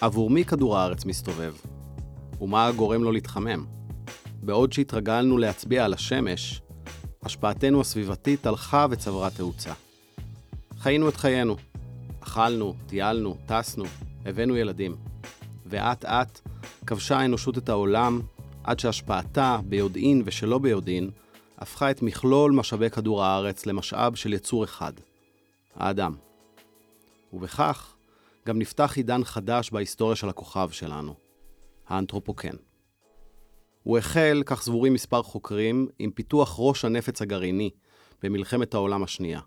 עבור מי כדור הארץ מסתובב? ומה גורם לו להתחמם? בעוד שהתרגלנו להצביע על השמש, השפעתנו הסביבתית הלכה וצברה תאוצה. חיינו את חיינו. אכלנו, טיילנו, טסנו, הבאנו ילדים. ואט אט כבשה האנושות את העולם, עד שהשפעתה, ביודעין ושלא ביודעין, הפכה את מכלול משאבי כדור הארץ למשאב של יצור אחד, האדם. ובכך גם נפתח עידן חדש בהיסטוריה של הכוכב שלנו, האנתרופוקן. הוא החל, כך סבורים מספר חוקרים, עם פיתוח ראש הנפץ הגרעיני במלחמת העולם השנייה.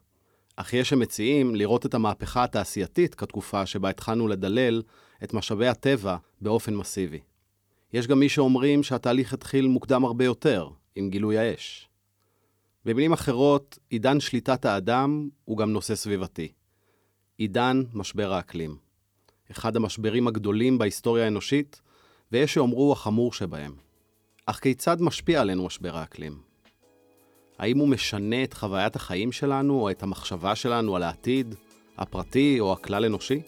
אך יש שמציעים לראות את המהפכה התעשייתית כתקופה שבה התחלנו לדלל את משאבי הטבע באופן מסיבי. יש גם מי שאומרים שהתהליך התחיל מוקדם הרבה יותר, עם גילוי האש. במילים אחרות, עידן שליטת האדם הוא גם נושא סביבתי. עידן משבר האקלים. אחד המשברים הגדולים בהיסטוריה האנושית, ויש שאומרו החמור שבהם. אך כיצד משפיע עלינו משבר האקלים? האם הוא משנה את חוויית החיים שלנו או את המחשבה שלנו על העתיד, הפרטי או הכלל-אנושי?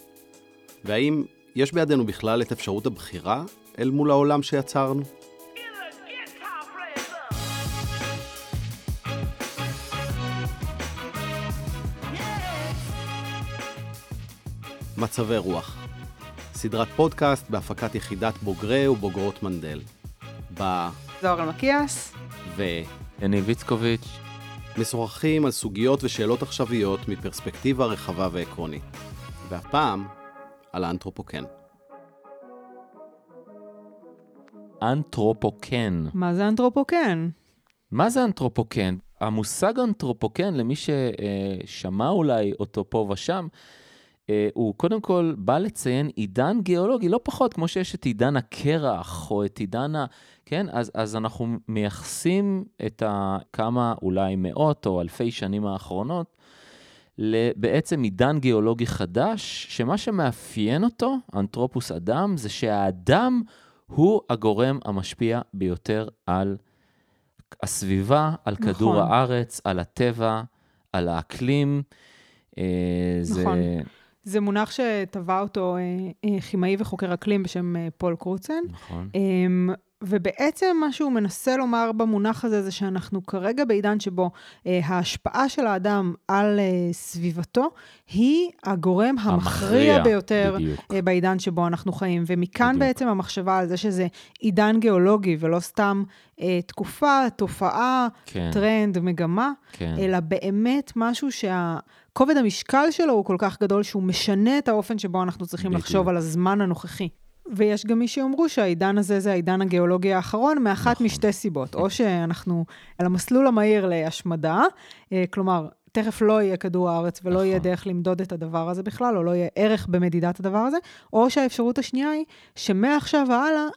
והאם יש בידינו בכלל את אפשרות הבחירה אל מול העולם שיצרנו? מצבי רוח סדרת פודקאסט בהפקת יחידת בוגרי ובוגרות מנדל. ב... זוהר אלמקיאס. ו... יניב איצקוביץ'. משוחחים על סוגיות ושאלות עכשוויות מפרספקטיבה רחבה ועקרונית. והפעם, על האנתרופוקן. אנתרופוקן. מה זה אנתרופוקן? מה זה אנתרופוקן? המושג אנתרופוקן, למי ששמע אולי אותו פה ושם, הוא קודם כל בא לציין עידן גיאולוגי, לא פחות, כמו שיש את עידן הקרח, או את עידן ה... כן? אז, אז אנחנו מייחסים את הכמה, אולי מאות או אלפי שנים האחרונות, בעצם עידן גיאולוגי חדש, שמה שמאפיין אותו, אנתרופוס אדם, זה שהאדם הוא הגורם המשפיע ביותר על הסביבה, על נכון. כדור הארץ, על הטבע, על האקלים. אה, נכון. זה... זה מונח שטבע אותו אה, כימאי וחוקר אקלים בשם פול קרוצן. נכון. ובעצם מה שהוא מנסה לומר במונח הזה זה שאנחנו כרגע בעידן שבו אה, ההשפעה של האדם על אה, סביבתו היא הגורם המכריע, המכריע ביותר אה, בעידן שבו אנחנו חיים. ומכאן בדיוק. בעצם המחשבה על זה שזה עידן גיאולוגי ולא סתם אה, תקופה, תופעה, כן. טרנד, מגמה, כן. אלא באמת משהו שה... כובד המשקל שלו הוא כל כך גדול שהוא משנה את האופן שבו אנחנו צריכים בדיוק. לחשוב על הזמן הנוכחי. ויש גם מי שיאמרו שהעידן הזה זה העידן הגיאולוגי האחרון, מאחת נכון. משתי סיבות. או שאנחנו על המסלול המהיר להשמדה, אה, כלומר, תכף לא יהיה כדור הארץ ולא נכון. יהיה דרך למדוד את הדבר הזה בכלל, או לא יהיה ערך במדידת הדבר הזה, או שהאפשרות השנייה היא שמעכשיו והלאה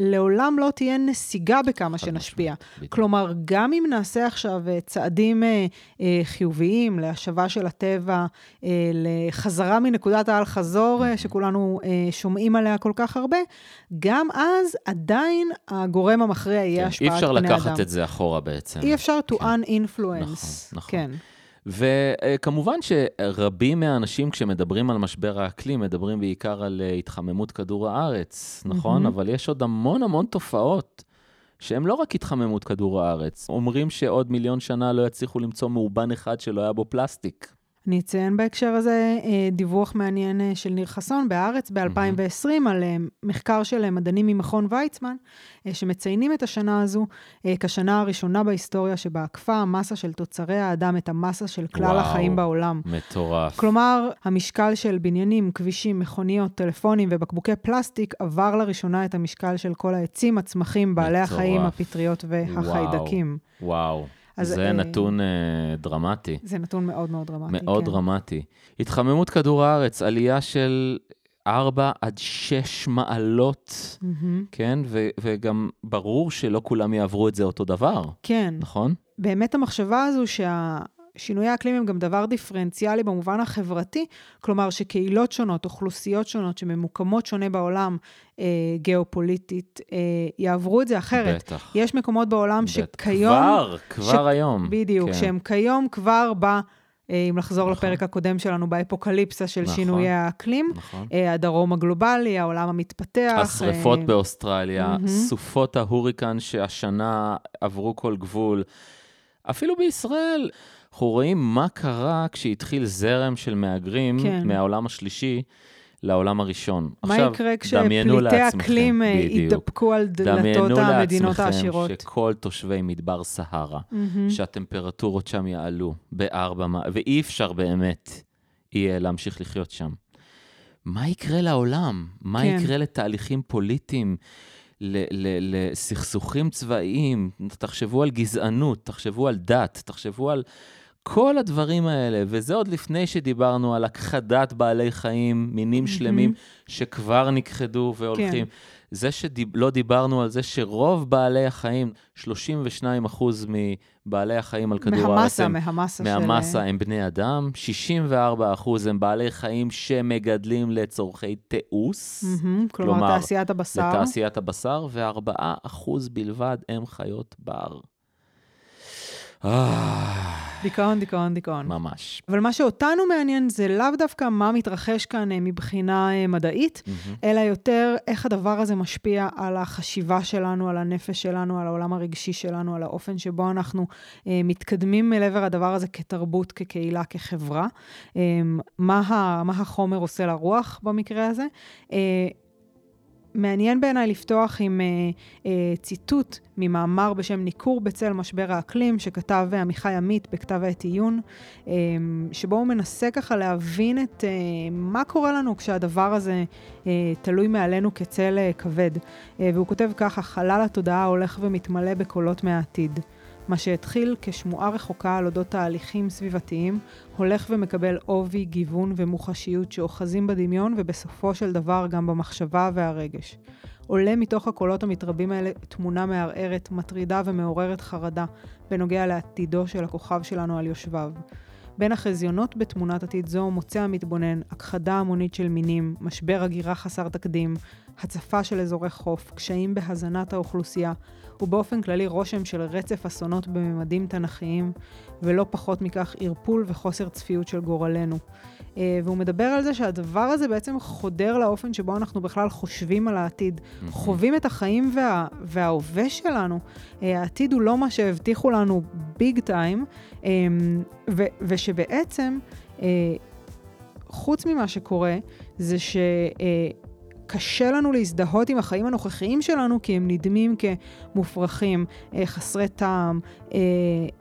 לעולם לא תהיה נסיגה בכמה שנשפיע. כלומר, גם אם נעשה עכשיו אה, צעדים אה, אה, חיוביים להשבה של הטבע, לחזרה מנקודת האל-חזור, שכולנו שומעים עליה כל כך הרבה, גם אז עדיין הגורם המכריע יהיה כן, השפעת בני אדם. אי אפשר לקחת את זה אחורה בעצם. אי אפשר to כן. uninfluence. נכון, נכון. כן. וכמובן שרבים מהאנשים כשמדברים על משבר האקלים, מדברים בעיקר על אה, התחממות כדור הארץ, נכון? Mm-hmm. אבל יש עוד המון המון תופעות שהן לא רק התחממות כדור הארץ. אומרים שעוד מיליון שנה לא יצליחו למצוא מאובן אחד שלא היה בו פלסטיק. אני אציין בהקשר הזה אה, דיווח מעניין אה, של ניר חסון בהארץ ב-2020 mm-hmm. על אה, מחקר של מדענים ממכון ויצמן, שמציינים את השנה הזו כשנה הראשונה בהיסטוריה שבה עקפה המסה של תוצרי האדם את המסה של כלל וואו, החיים בעולם. מטורף. כלומר, המשקל של בניינים, כבישים, מכוניות, טלפונים ובקבוקי פלסטיק עבר לראשונה את המשקל של כל העצים, הצמחים, בעלי מטורף. החיים, הפטריות והחיידקים. וואו. וואו. אז, זה אה, נתון אה, דרמטי. זה נתון מאוד מאוד דרמטי, מאוד כן. דרמטי. התחממות כדור הארץ, עלייה של 4 עד 6 מעלות, mm-hmm. כן? ו- וגם ברור שלא כולם יעברו את זה אותו דבר. כן. נכון? באמת המחשבה הזו שה... שינויי האקלים הם גם דבר דיפרנציאלי במובן החברתי, כלומר שקהילות שונות, אוכלוסיות שונות שממוקמות שונה בעולם אה, גיאופוליטית, אה, יעברו את זה אחרת. בטח. יש מקומות בעולם בטח. שכיום... כבר, כבר ש... היום. בדיוק, כן. שהם כיום כבר ב... אם לחזור נכון. לפרק הקודם שלנו באפוקליפסה של נכון, שינויי האקלים. נכון. הדרום הגלובלי, העולם המתפתח. השרפות באוסטרליה, mm-hmm. סופות ההוריקן שהשנה עברו כל גבול. אפילו בישראל, אנחנו רואים מה קרה כשהתחיל זרם של מהגרים כן. מהעולם השלישי. לעולם הראשון. מה עכשיו, יקרה כשפליטי אקלים יתדפקו על דלתות המדינות העשירות? דמיינו לעצמכם שכל תושבי מדבר סהרה, mm-hmm. שהטמפרטורות שם יעלו בארבע, ואי אפשר באמת יהיה להמשיך לחיות שם. מה יקרה לעולם? מה כן. יקרה לתהליכים פוליטיים? לסכסוכים צבאיים, תחשבו על גזענות, תחשבו על דת, תחשבו על כל הדברים האלה, וזה עוד לפני שדיברנו על הכחדת בעלי חיים, מינים שלמים שכבר נכחדו והולכים. כן. זה שלא דיברנו על זה שרוב בעלי החיים, 32 אחוז מבעלי החיים על כדור הארץ, מהמסה, מהמסה של... מהמסה הם בני אדם, 64 אחוז הם בעלי חיים שמגדלים לצורכי תיעוש, mm-hmm, כלומר, כלומר תעשיית הבשר, לתעשיית הבשר, ו-4 אחוז בלבד הם חיות בר. דיכאון, דיכאון, דיכאון. ממש. אבל מה שאותנו מעניין זה לאו דווקא מה מתרחש כאן אה, מבחינה אה, מדעית, mm-hmm. אלא יותר איך הדבר הזה משפיע על החשיבה שלנו, על הנפש שלנו, על העולם הרגשי שלנו, על האופן שבו אנחנו אה, מתקדמים אל עבר הדבר הזה כתרבות, כקהילה, כחברה. אה, מה, ה, מה החומר עושה לרוח במקרה הזה. אה, מעניין בעיניי לפתוח עם uh, uh, ציטוט ממאמר בשם ניכור בצל משבר האקלים, שכתב עמיחי עמית בכתב העת עיון, uh, שבו הוא מנסה ככה להבין את uh, מה קורה לנו כשהדבר הזה uh, תלוי מעלינו כצל uh, כבד. Uh, והוא כותב ככה, חלל התודעה הולך ומתמלא בקולות מהעתיד. מה שהתחיל כשמועה רחוקה על אודות תהליכים סביבתיים, הולך ומקבל עובי, גיוון ומוחשיות שאוחזים בדמיון ובסופו של דבר גם במחשבה והרגש. עולה מתוך הקולות המתרבים האלה תמונה מערערת, מטרידה ומעוררת חרדה בנוגע לעתידו של הכוכב שלנו על יושביו. בין החזיונות בתמונת עתיד זו מוצא המתבונן הכחדה המונית של מינים, משבר הגירה חסר תקדים, הצפה של אזורי חוף, קשיים בהזנת האוכלוסייה, ובאופן כללי רושם של רצף אסונות בממדים תנכיים, ולא פחות מכך ערפול וחוסר צפיות של גורלנו. אה, והוא מדבר על זה שהדבר הזה בעצם חודר לאופן שבו אנחנו בכלל חושבים על העתיד, חווים את החיים וה, וההווה שלנו. אה, העתיד הוא לא מה שהבטיחו לנו ביג טיים, אמ, ושבעצם, אה, חוץ ממה שקורה, זה ש... קשה לנו להזדהות עם החיים הנוכחיים שלנו כי הם נדמים כמופרכים, אה, חסרי טעם, אה,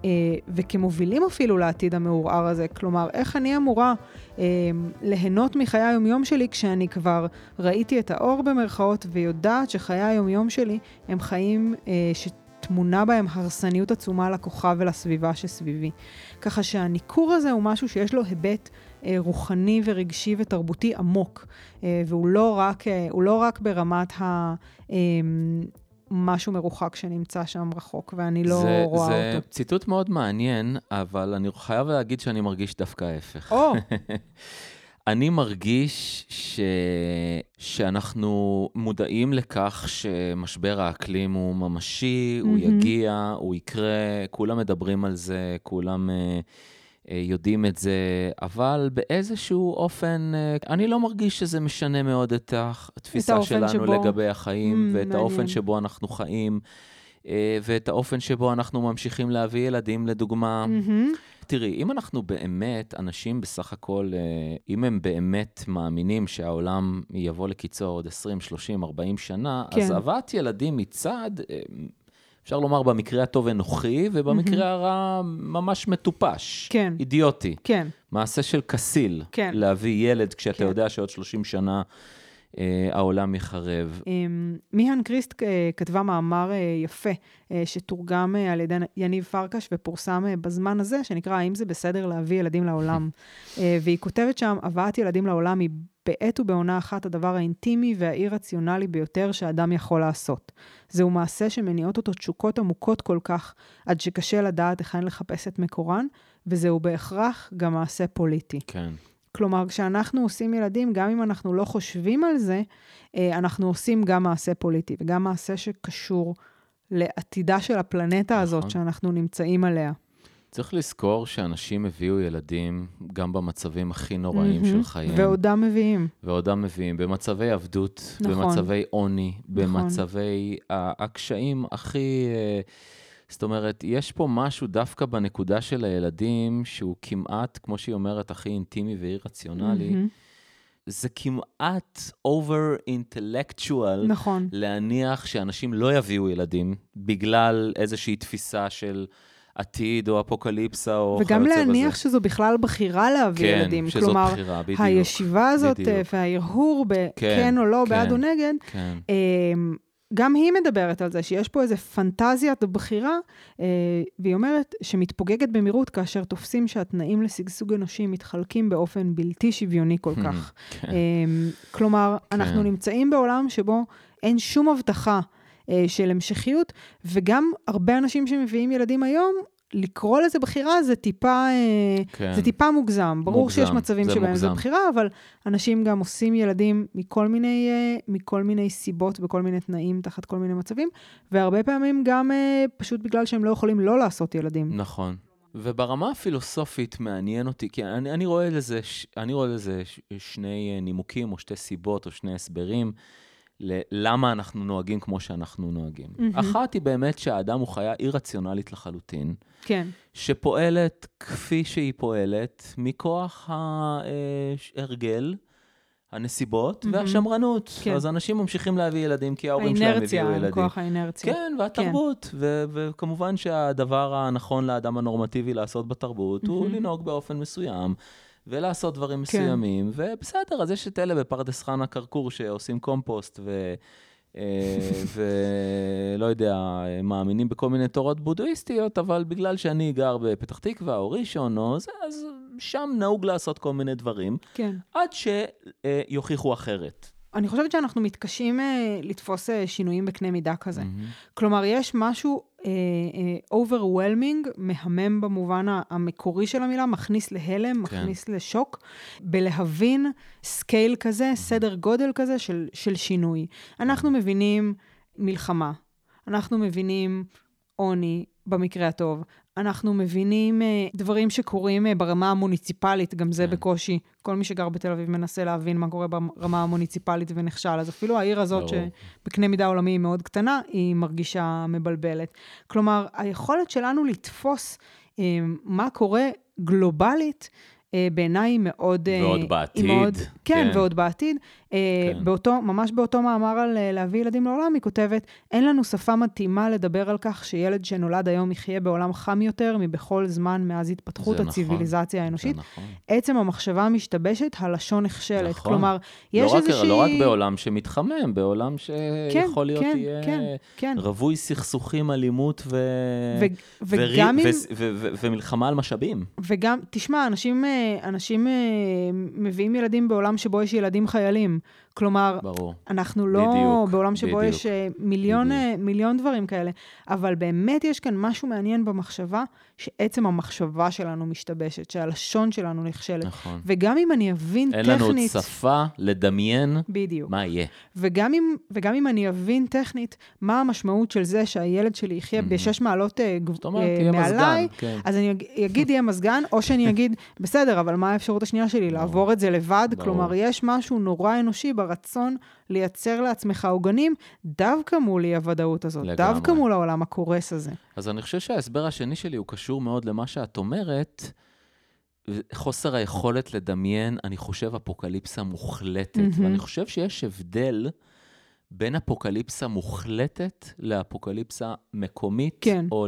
אה, וכמובילים אפילו לעתיד המעורער הזה. כלומר, איך אני אמורה ליהנות מחיי היומיום שלי כשאני כבר ראיתי את האור במרכאות ויודעת שחיי היומיום שלי הם חיים ש... טמונה בהם הרסניות עצומה לכוכב ולסביבה שסביבי. ככה שהניכור הזה הוא משהו שיש לו היבט רוחני ורגשי ותרבותי עמוק, אה, והוא לא רק, אה, לא רק ברמת ה... אה, משהו מרוחק שנמצא שם רחוק, ואני לא זה, רואה זה אותו. זה ציטוט מאוד מעניין, אבל אני חייב להגיד שאני מרגיש דווקא ההפך. או! אני מרגיש ש... שאנחנו מודעים לכך שמשבר האקלים הוא ממשי, mm-hmm. הוא יגיע, הוא יקרה, כולם מדברים על זה, כולם uh, יודעים את זה, אבל באיזשהו אופן, uh, אני לא מרגיש שזה משנה מאוד את התפיסה את שלנו שבו... לגבי החיים, mm, ואת מעניין. האופן שבו אנחנו חיים. ואת האופן שבו אנחנו ממשיכים להביא ילדים, לדוגמה. Mm-hmm. תראי, אם אנחנו באמת, אנשים בסך הכל, אה, אם הם באמת מאמינים שהעולם יבוא לקיצור עוד 20, 30, 40 שנה, כן. אז הבאת ילדים מצד, אה, אפשר לומר במקרה הטוב אנוכי, ובמקרה. הרע ממש מטופש. כן. אידיוטי. כן. מעשה של כסיל. כן. להביא ילד כשאתה כן. יודע שעוד 30 שנה... אה, העולם יחרב. אמ, מיהן קריסט אה, כתבה מאמר אה, יפה, שתורגם על ידי יניב פרקש ופורסם בזמן הזה, שנקרא האם זה בסדר להביא ילדים לעולם. והיא כותבת שם, הבאת ילדים לעולם היא בעת ובעונה אחת הדבר האינטימי והאי-רציונלי ביותר שאדם יכול לעשות. זהו מעשה שמניעות אותו תשוקות עמוקות כל כך, עד שקשה לדעת היכן לחפש את מקורן, וזהו בהכרח גם מעשה פוליטי. כן. כלומר, כשאנחנו עושים ילדים, גם אם אנחנו לא חושבים על זה, אה, אנחנו עושים גם מעשה פוליטי, וגם מעשה שקשור לעתידה של הפלנטה הזאת נכון. שאנחנו נמצאים עליה. צריך לזכור שאנשים הביאו ילדים גם במצבים הכי נוראים של חייהם. ועודם מביאים. ועודם מביאים, במצבי עבדות, נכון. במצבי עוני, נכון. במצבי הקשיים הכי... אה, זאת אומרת, יש פה משהו דווקא בנקודה של הילדים, שהוא כמעט, כמו שהיא אומרת, הכי אינטימי ואי-רציונלי. מהמם. זה כמעט over intellectual נכון. להניח שאנשים לא יביאו ילדים בגלל איזושהי תפיסה של עתיד או אפוקליפסה או וגם כיוצא להניח בזה. שזו בכלל בחירה להביא כן, ילדים. שזאת כלומר, בחירה, בדיוק. הישיבה הזאת בדיוק. אה, וההרהור כן, בכן או לא, כן. בעד או נגד, כן, אמ, גם היא מדברת על זה, שיש פה איזו פנטזיית בחירה, אה, והיא אומרת שמתפוגגת במהירות כאשר תופסים שהתנאים לשגשוג אנושי מתחלקים באופן בלתי שוויוני כל כך. כן. אמ, כלומר, אנחנו נמצאים בעולם שבו אין שום הבטחה אה, של המשכיות, וגם הרבה אנשים שמביאים ילדים היום, לקרוא לזה בחירה זה טיפה, אה, כן. זה טיפה מוגזם. ברור מוגזם, שיש מצבים זה שבהם זו מוגזם. בחירה, אבל אנשים גם עושים ילדים מכל מיני, אה, מכל מיני סיבות, בכל מיני תנאים, תחת כל מיני מצבים, והרבה פעמים גם אה, פשוט בגלל שהם לא יכולים לא לעשות ילדים. נכון. וברמה הפילוסופית מעניין אותי, כי אני, אני רואה לזה, אני רואה לזה ש- שני נימוקים או שתי סיבות או שני הסברים ללמה אנחנו נוהגים כמו שאנחנו נוהגים. מהמם. אחת היא באמת שהאדם הוא חיה אי-רציונלית לחלוטין, כן, שפועלת כפי שהיא פועלת מכוח ההרגל, הנסיבות מהמם. והשמרנות. כן. אז אנשים ממשיכים להביא ילדים כי ההורים שלהם האינרציה, הביאו ילדים. כוח האינרציה. כן, והתרבות. ו- וכמובן שהדבר הנכון לאדם הנורמטיבי לעשות בתרבות הוא מהמם. לנהוג באופן מסוים. ולעשות דברים כן. מסוימים, ובסדר, אז יש את אלה בפרדס חנה כרכור שעושים קומפוסט ו... אה, ולא יודע, מאמינים בכל מיני תורות בודהיסטיות, אבל בגלל שאני גר בפתח תקווה או ראשון, או זה, אז שם נהוג לעשות כל מיני דברים, כן. עד שיוכיחו אחרת. אני חושבת שאנחנו מתקשים אה, לתפוס אה, שינויים בקנה מידה כזה. מהמם. כלומר, יש משהו overwhelming, מהמם במובן המקורי של המילה, מכניס להלם, כן. מכניס לשוק, בלהבין scale כזה, סדר גודל כזה של, של שינוי. אנחנו מבינים מלחמה, אנחנו מבינים עוני, במקרה הטוב. אנחנו מבינים אה, דברים שקורים אה, ברמה המוניציפלית, גם זה כן. בקושי. כל מי שגר בתל אביב מנסה להבין מה קורה ברמה המוניציפלית ונכשל. אז אפילו העיר הזאת, ברור. שבקנה מידה עולמי היא מאוד קטנה, היא מרגישה מבלבלת. כלומר, היכולת שלנו לתפוס אה, מה קורה גלובלית, בעיניי היא מאוד... אה, ועוד בעתיד, מאוד, כן, כן. ועוד בעתיד. אה, כן. באותו, ממש באותו מאמר על אה, להביא ילדים לעולם, היא כותבת, אין לנו שפה מתאימה לדבר על כך שילד שנולד היום יחיה בעולם חם יותר מבכל זמן מאז התפתחות נכון, הציוויליזציה האנושית. זה נכון. עצם המחשבה המשתבשת, הלשון נכשלת. נכון. כלומר, יש לא איזושהי... לא רק בעולם שמתחמם, בעולם כן, שיכול להיות כן, יהיה כן, כן. רווי סכסוכים, אלימות ו... ו- וגם אם... ו- ו- ו- ומלחמה על משאבים. וגם, תשמע, אנשים, אה, אנשים אה, מביאים ילדים בעולם שבו יש ילדים חיילים. כלומר, ברור. אנחנו לא בדיוק, בעולם שבו בדיוק, יש אה, מיליון, בדיוק. אה, מיליון דברים כאלה, אבל באמת יש כאן משהו מעניין במחשבה, שעצם המחשבה שלנו משתבשת, שהלשון שלנו נכשלת. נכון. וגם אם אני אבין אין טכנית... לנו עוד שפה לדמיין בדיוק. מה יהיה. וגם אם, וגם אם אני אבין טכנית מה המשמעות של זה שהילד שלי יחיה מהמם. בשש מעלות אה, זאת אומרת, מעליי, מזגן. כן. אז אני אג- אגיד יהיה מזגן, או שאני אגיד, בסדר, אבל מה האפשרות השנייה שלי? לעבור את זה לבד? כלומר, יש משהו נורא אנושי ברצון לייצר לעצמך עוגנים, דווקא מול אי-הוודאות הזאת, לגמרי. דווקא מול העולם הקורס הזה. אז אני חושב שההסבר השני שלי הוא קשור מאוד למה שאת אומרת. חוסר היכולת לדמיין, אני חושב, אפוקליפסה מוחלטת. מהמם. ואני חושב שיש הבדל בין אפוקליפסה מוחלטת לאפוקליפסה מקומית, כן. או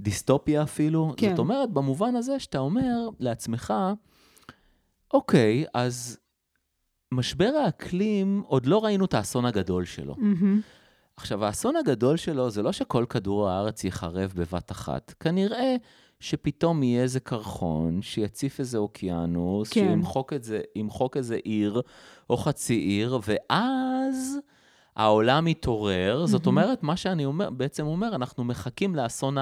לדיסטופיה אפילו. כן. זאת אומרת, במובן הזה שאתה אומר לעצמך, אוקיי, אז משבר האקלים, עוד לא ראינו את האסון הגדול שלו. מהמם. עכשיו, האסון הגדול שלו זה לא שכל כדור הארץ ייחרב בבת אחת. כנראה שפתאום יהיה איזה קרחון שיציף איזה אוקיינוס, כן. שימחוק את זה, ימחוק איזה עיר או חצי עיר, ואז העולם יתעורר. זאת מהמם. אומרת, מה שאני אומר, בעצם אומר, אנחנו מחכים לאסון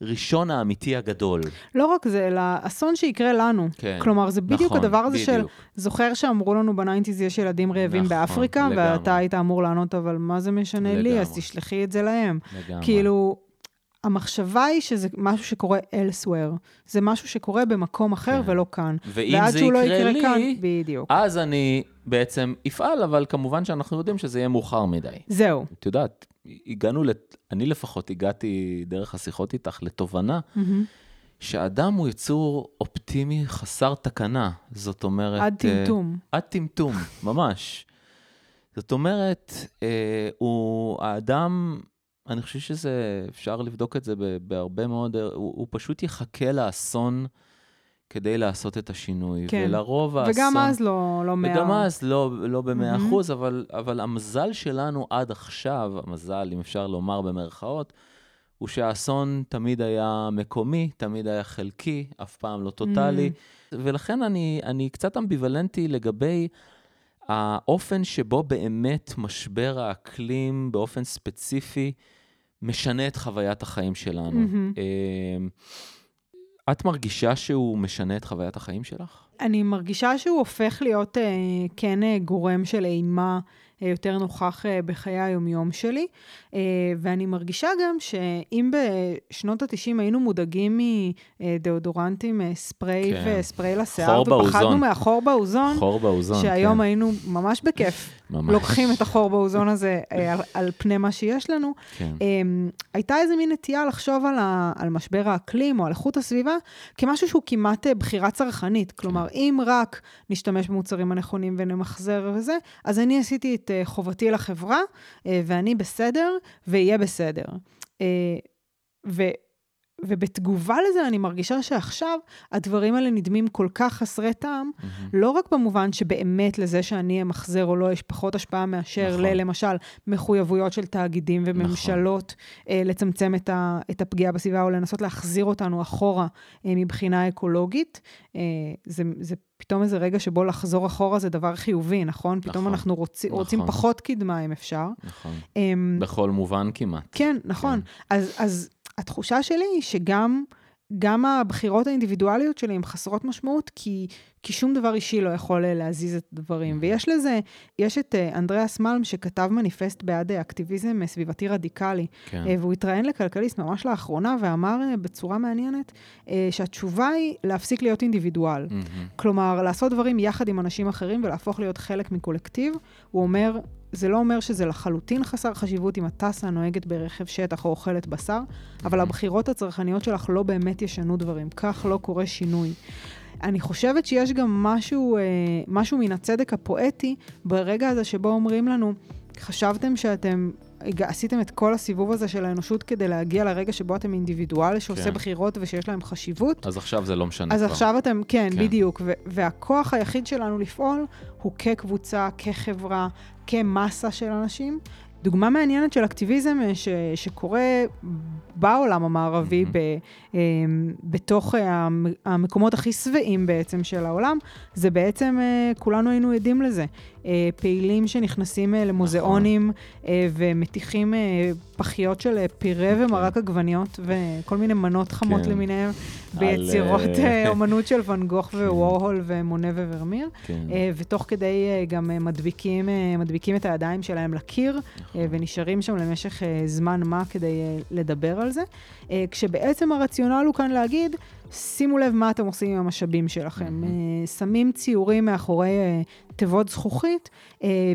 הראשון האמיתי הגדול. לא רק זה, אלא אסון שיקרה לנו. כן. כלומר, זה בדיוק נכון, הדבר הזה של, בדיוק. זוכר שאמרו לנו ב nineties יש ילדים רעבים נכון, באפריקה, לגמרי. ואתה היית אמור לענות, אבל מה זה משנה לי? אז לגמרי. תשלחי את זה להם. לגמרי. כאילו, המחשבה היא שזה משהו שקורה elsewhere. זה משהו שקורה במקום אחר כן. ולא כאן. ואם זה לא יקרה יקרה לי, כאן, בדיוק. אז אני בעצם אפעל, אבל כמובן שאנחנו יודעים שזה יהיה מאוחר מדי. זהו. את יודעת, הגענו, לת... אני לפחות הגעתי דרך השיחות איתך לתובנה מהמם. שאדם הוא יצור אופטימי חסר תקנה. זאת אומרת... עד אה, טמטום. עד טמטום, ממש. זאת אומרת, אה, הוא, האדם, אני חושב שזה, אפשר לבדוק את זה בהרבה מאוד, הוא, הוא פשוט יחכה לאסון כדי לעשות את השינוי. כן. ולרוב האסון... וגם אז לא, לא מאה. וגם אז לא, לא במאה מהמם. אחוז, אבל, אבל המזל שלנו עד עכשיו, המזל, אם אפשר לומר במרכאות, הוא שהאסון תמיד היה מקומי, תמיד היה חלקי, אף פעם לא טוטאלי. Mm. ולכן אני, אני קצת אמביוולנטי לגבי האופן שבו באמת משבר האקלים באופן ספציפי משנה את חוויית החיים שלנו. אמ, את מרגישה שהוא משנה את חוויית החיים שלך? אני מרגישה שהוא הופך להיות אה, כן אה, גורם של אימה אה, יותר נוכח אה, בחיי היומיום שלי, אה, ואני מרגישה גם שאם בשנות ה-90 היינו מודאגים מדאודורנטים, אה, ספריי כן. וספריי לשיער, ופחדנו באוזון. מהחור באוזון, חור באוזון, שהיום כן. היינו ממש בכיף ממש. לוקחים את החור באוזון הזה אה, על, על פני מה שיש לנו. כן. אמ, הייתה איזה מין נטייה לחשוב על, ה, על משבר האקלים או על איכות הסביבה כמשהו שהוא כמעט אה, בחירה צרכנית. כלומר, אם רק נשתמש במוצרים הנכונים ונמחזר וזה, אז אני עשיתי את אה, חובתי לחברה, אה, ואני בסדר, ויהיה בסדר. אה, ו... ובתגובה לזה אני מרגישה שעכשיו הדברים האלה נדמים כל כך חסרי טעם, מהמם. לא רק במובן שבאמת לזה שאני אמחזר או לא, יש פחות השפעה מאשר נכון. ללמשל מחויבויות של תאגידים וממשלות אה, לצמצם את, ה, את הפגיעה בסביבה או לנסות להחזיר אותנו אחורה אה, מבחינה אקולוגית. אה, זה, זה פתאום איזה רגע שבו לחזור אחורה זה דבר חיובי, נכון? פתאום נכון, אנחנו רוצים, נכון. רוצים פחות קדמה אם אפשר. נכון. אמ, בכל מובן כמעט. כן, נכון. אז, אז התחושה שלי היא שגם גם הבחירות האינדיבידואליות שלי הן חסרות משמעות, כי, כי שום דבר אישי לא יכול אה, להזיז את הדברים. ויש לזה, יש את אה, אנדריאס מלם שכתב מניפסט בעד אה, אקטיביזם סביבתי רדיקלי, כן. והוא התראיין לכלכליסט ממש לאחרונה ואמר בצורה מעניינת שהתשובה היא להפסיק להיות אינדיבידואל. מהמם. כלומר, לעשות דברים יחד עם אנשים אחרים ולהפוך להיות חלק מקולקטיב. הוא אומר, זה לא אומר שזה לחלוטין חסר חשיבות אם את טסה, נוהגת ברכב שטח או אוכלת בשר, אבל הבחירות הצרכניות שלך לא באמת ישנו דברים. כך לא קורה שינוי. אני חושבת שיש גם משהו, אה, משהו מן הצדק הפואטי ברגע הזה שבו אומרים לנו, חשבתם שאתם עשיתם את כל הסיבוב הזה של האנושות כדי להגיע לרגע שבו אתם אינדיבידואל שעושה כן. בחירות ושיש להם חשיבות? אז עכשיו זה לא משנה אז כבר. עכשיו אתם, כן, כן. בדיוק. ו- והכוח היחיד שלנו לפעול הוא כקבוצה, כחברה, כמסה של אנשים. דוגמה מעניינת של אקטיביזם אה, ש- שקורה בעולם המערבי, מהמם. ב- אה, בתוך אה, המ- המקומות הכי שבעים בעצם של העולם, זה בעצם, כולנו היינו עדים לזה. פעילים שנכנסים למוזיאונים אה, ומטיחים פחיות של פירה ומרק עגבניות וכל מיני מנות חמות כן. למיניהם על, ביצירות אה, אומנות של ואן גוך ווורהול ומונה וורמיר, כן. ותוך כדי גם מדביקים, מדביקים את הידיים שלהם לקיר, נכון. אה, ונשארים שם למשך אה, זמן מה כדי אה, לדבר על זה, כשבעצם הרציונל הוא כאן להגיד, שימו לב מה אתם עושים עם המשאבים שלכם. שמים ציורים מאחורי תיבות זכוכית,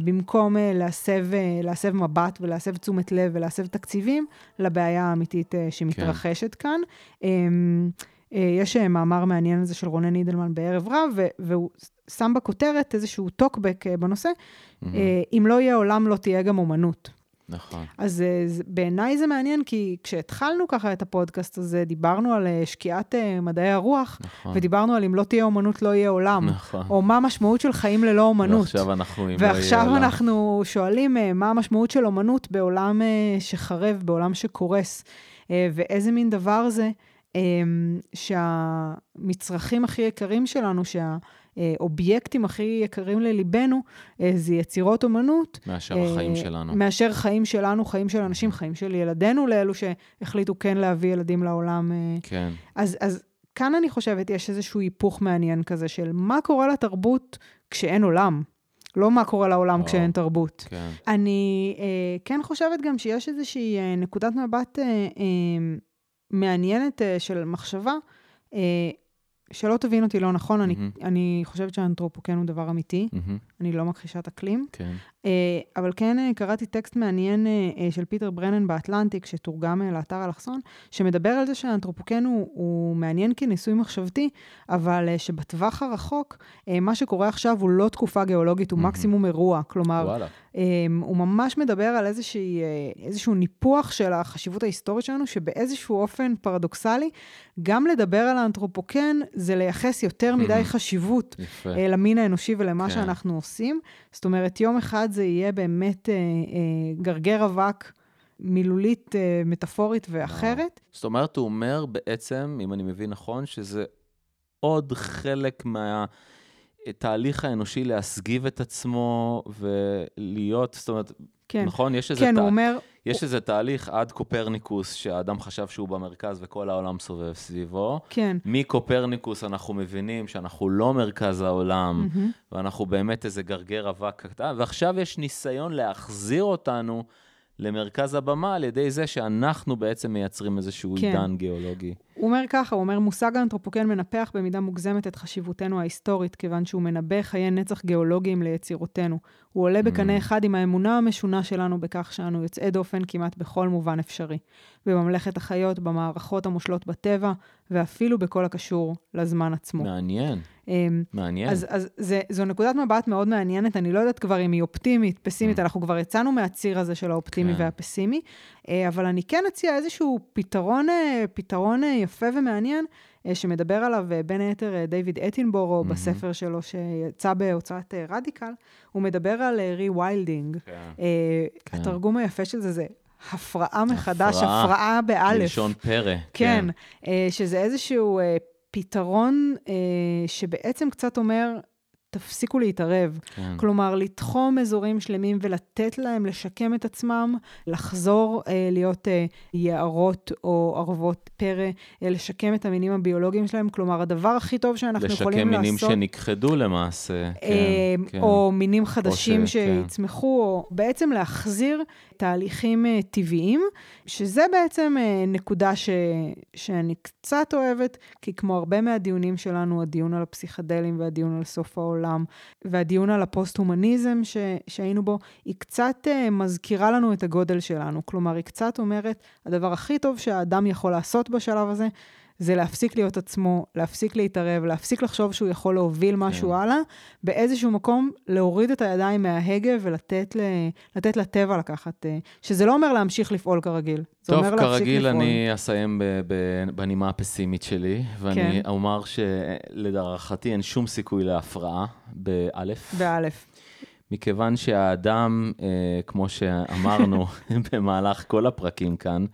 במקום להסב, להסב מבט ולהסב תשומת לב ולהסב תקציבים לבעיה האמיתית שמתרחשת כאן. אה, יש אה, מאמר מעניין על זה של רונן אידלמן בערב רב, והוא שם בכותרת איזשהו טוקבק אה, בנושא. אה, אם לא יהיה עולם, לא תהיה גם אומנות. נכון. אז בעיניי זה מעניין, כי כשהתחלנו ככה את הפודקאסט הזה, דיברנו על שקיעת מדעי הרוח, נכון. ודיברנו על אם לא תהיה אומנות, לא יהיה עולם. נכון. או מה המשמעות של חיים ללא אומנות. ועכשיו אנחנו... אם לא יהיה ועכשיו עולם. אנחנו שואלים מה המשמעות של אומנות בעולם שחרב, בעולם שקורס, ואיזה מין דבר זה שהמצרכים הכי יקרים שלנו, שהאובייקטים הכי יקרים לליבנו, אה, זה יצירות אומנות. מאשר אה, החיים שלנו. מאשר חיים שלנו, חיים של אנשים, חיים של ילדינו, לאלו שהחליטו כן להביא ילדים לעולם. אה, כן. אז, אז כאן אני חושבת, יש איזשהו היפוך מעניין כזה של מה קורה לתרבות כשאין עולם. לא מה קורה לעולם או. כשאין תרבות. כן. אני אה, כן חושבת גם שיש איזושהי אה, נקודת מבט אה, אה, מעניינת uh, של מחשבה. שלא תבין אותי לא נכון, אני, מהמם. אני חושבת שהאנתרופוקן הוא דבר אמיתי, מהמם, אני לא מכחישת אקלים. כן. אה, אבל כן אה, קראתי טקסט מעניין אה, אה, של פיטר ברנן באטלנטיק, שתורגם אה, לאתר אלכסון, שמדבר על זה שהאנתרופוקן הוא, הוא מעניין כניסוי מחשבתי, אבל אה, שבטווח הרחוק, מה שקורה עכשיו הוא לא תקופה גיאולוגית, הוא מהמם. מקסימום אירוע. כלומר, וואלה. הוא ממש מדבר על איזושהי, איזשהו ניפוח של החשיבות ההיסטורית שלנו, שבאיזשהו אופן פרדוקסלי, גם לדבר על האנתרופוקן זה לייחס יותר מדי מהמם. חשיבות יפה. אה, למין האנושי ולמה כן. שאנחנו עושים. זאת אומרת, יום אחד זה יהיה באמת אה, אה, גרגר אבק מילולית, אה, מטאפורית ואחרת. זאת אומרת, הוא אומר בעצם, אם אני מבין נכון, שזה עוד חלק מהתהליך האנושי להסגיב את עצמו ולהיות, זאת אומרת, כן, נכון? יש איזה, כן, תה... אומר, יש איזה תהליך עד קופרניקוס, שהאדם חשב שהוא במרכז וכל העולם סובב סביבו. כן, מקופרניקוס אנחנו מבינים שאנחנו לא מרכז העולם, מהמם. ואנחנו באמת איזה גרגר אבק קטן, ועכשיו יש ניסיון להחזיר אותנו למרכז הבמה על ידי זה שאנחנו בעצם מייצרים איזשהו כן. עידן גיאולוגי. הוא אומר ככה, הוא אומר, מושג האנתרופוקן מנפח במידה מוגזמת את חשיבותנו ההיסטורית, כיוון שהוא מנבא חיי נצח גיאולוגיים ליצירותינו. הוא עולה בקנה Mm. אחד עם האמונה המשונה שלנו בכך שאנו יוצאי דופן כמעט בכל מובן אפשרי. בממלכת החיות, במערכות המושלות בטבע, ואפילו בכל הקשור לזמן עצמו. מעניין, אמ, מעניין. אז, אז זה, זו נקודת מבט מאוד מעניינת, אני לא יודעת כבר אם היא אופטימית, פסימית, Mm. אנחנו כבר יצאנו מהציר הזה של האופטימי כן. והפסימי, אבל אני כן אציע איזשהו פתרון, אה, פתרון אה, יפה ומעניין, אה, שמדבר עליו אה, בין היתר אה, דיוויד אטינבורו, מהמם. בספר שלו שיצא בהוצאת אה, רדיקל, הוא מדבר על rewilding. כן. אה, כן. התרגום היפה של זה זה הפראה מחדש, הפראה, הפראה באלף. מלשון פרא. כן, אה, שזה איזשהו אה, פתרון אה, שבעצם קצת אומר, תפסיקו להתערב. כן. כלומר, לתחום אזורים שלמים ולתת להם לשקם את עצמם, לחזור אה, להיות אה, יערות או ערבות פרא, אה, לשקם את המינים הביולוגיים שלהם. כלומר, הדבר הכי טוב שאנחנו יכולים לשקם מינים לעשות... שנכחדו למעשה. כן, אה, כן. או מינים חדשים ש- כן. שיצמחו, או בעצם להחזיר תהליכים אה, טבעיים, שזה בעצם אה, נקודה ש... שאני קצת אוהבת, כי כמו הרבה מהדיונים שלנו, הדיון על הפסיכדלים והדיון על סוף העולם, והדיון על הפוסט-הומניזם ש... שהיינו בו, היא קצת אה, מזכירה לנו את הגודל שלנו. כלומר, היא קצת אומרת, הדבר הכי טוב שהאדם יכול לעשות בשלב הזה, זה להפסיק להיות עצמו, להפסיק להתערב, להפסיק לחשוב שהוא יכול להוביל משהו כן. הלאה, באיזשהו מקום להוריד את הידיים מההגה ולתת ל, לתת לטבע לקחת, אה, שזה לא אומר להמשיך לפעול כרגיל. זה טוב, אומר להפסיק כרגיל לפעול. אני אסיים ב- ב- בנימה הפסימית שלי, ואני כן. אומר שלהערכתי אין שום סיכוי להפרעה, באלף. באלף. מכיוון שהאדם, אה, כמו שאמרנו במהלך כל הפרקים כאן,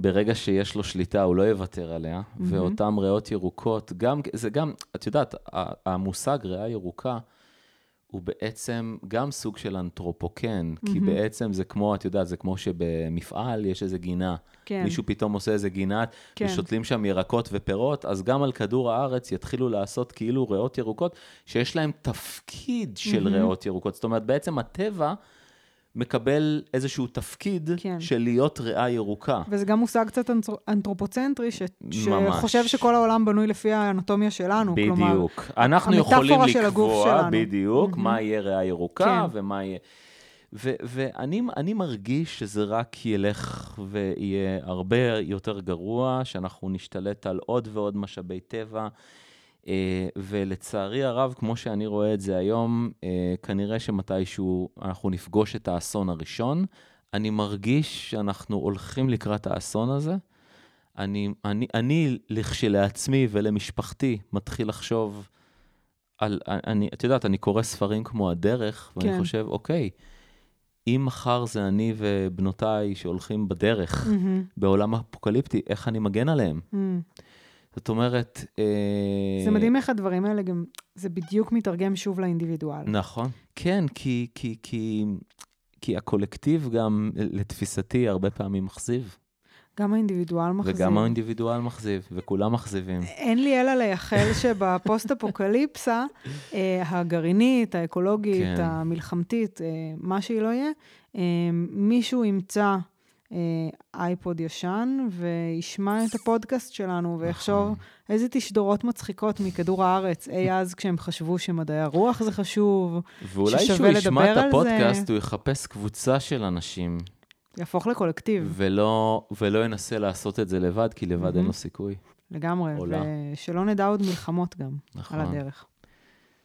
ברגע שיש לו שליטה, הוא לא יוותר עליה, מהמם. ואותן ריאות ירוקות, גם, זה גם, את יודעת, המושג ריאה ירוקה, הוא בעצם גם סוג של אנתרופוקן, כי מהמם. בעצם זה כמו, את יודעת, זה כמו שבמפעל יש איזה גינה. כן. מישהו פתאום עושה איזה גינה, כן. ושותלים שם ירקות ופירות, אז גם על כדור הארץ יתחילו לעשות כאילו ריאות ירוקות, שיש להם תפקיד של מהמם. ריאות ירוקות. זאת אומרת, בעצם הטבע מקבל איזשהו תפקיד כן. של להיות ריאה ירוקה. וזה גם מושג קצת אנתר- אנתרופוצנטרי, ש... ממש. שחושב שכל העולם בנוי לפי האנטומיה שלנו. כלומר, בדיוק. אנחנו המטאפורה יכולים של לקבוע. בדיוק מהמם. מה יהיה ריאה ירוקה כן. ומה יהיה... ו- ואני אני מרגיש שזה רק ילך ויהיה הרבה יותר גרוע, שאנחנו נשתלט על עוד ועוד משאבי טבע. אה, ולצערי הרב, כמו שאני רואה את זה היום, אה, כנראה שמתישהו אנחנו נפגוש את האסון הראשון. אני מרגיש שאנחנו הולכים לקראת האסון הזה. אני, אני, אני לכשלעצמי ולמשפחתי מתחיל לחשוב על, אני, את יודעת, אני קורא ספרים כמו הדרך, ואני כן. חושב, אוקיי, אם מחר זה אני ובנותיי שהולכים בדרך מהמם, בעולם אפוקליפטי, איך אני מגן עליהם? מהמם. זאת אומרת... אה, זה מדהים איך הדברים האלה גם, זה בדיוק מתרגם שוב לאינדיבידואל. נכון. כן, כי, כי, כי, כי הקולקטיב גם, לתפיסתי, הרבה פעמים מכזיב. גם האינדיבידואל מחזיר. וגם האינדיבידואל מכזיב, וכולם מכזיבים. אין לי אלא לייחל שבפוסט-אפוקליפסה, אה, הגרעינית, האקולוגית, כן. המלחמתית, אה, מה שהיא לא יהיה, אה, מישהו ימצא אייפוד ישן, וישמע את הפודקאסט שלנו, ויחשוב נכון. איזה תשדורות מצחיקות מכדור הארץ. אי אז כשהם חשבו שמדעי הרוח זה חשוב, ואולי ששווה כשהוא ישמע לדבר את על זה. הפודקאסט, הוא יחפש קבוצה של אנשים, יהפוך לקולקטיב, ולא, ולא ינסה לעשות את זה לבד, כי לבד אין. לו סיכוי. לגמרי, עולה. ושלא נדע עוד מלחמות גם נכון. על הדרך.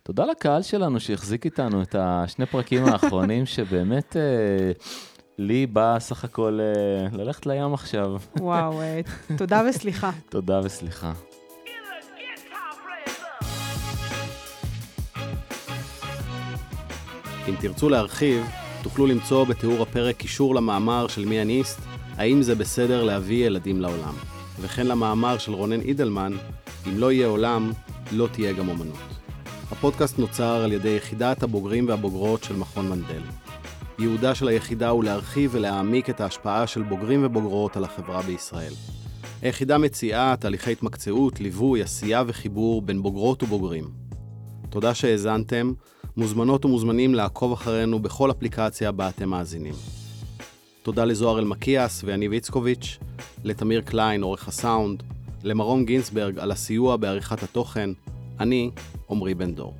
תודה לקהל שלנו שהחזיק איתנו את השני פרקים האחרונים, שבאמת אה, לי בא סך הכל אה, ללכת לים עכשיו. וואו, אה, תודה וסליחה. תודה וסליחה. אם תרצו להרחיב, תוכלו למצוא בתיאור הפרק קישור למאמר של מי הניסט, האם זה בסדר להביא ילדים לעולם, וכן למאמר של רונן אידלמן, אם לא יהיה עולם, לא תהיה גם אומנות. הפודקאסט נוצר על ידי יחידת הבוגרים והבוגרות של מכון מנדל. ייעודה של היחידה הוא להרחיב ולהעמיק את ההשפעה של בוגרים ובוגרות על החברה בישראל. היחידה מציעה תהליכי התמקצעות, ליווי, עשייה וחיבור בין בוגרות ובוגרים. תודה שהאזנתם, מוזמנות ומוזמנים לעקוב אחרינו בכל אפליקציה בה אתם מאזינים. תודה לזוהר אלמקיאס ויניב איצקוביץ', לתמיר קליין, עורך הסאונד, למרום גינסברג על הסיוע בעריכת התוכן, אני עמרי בן דור.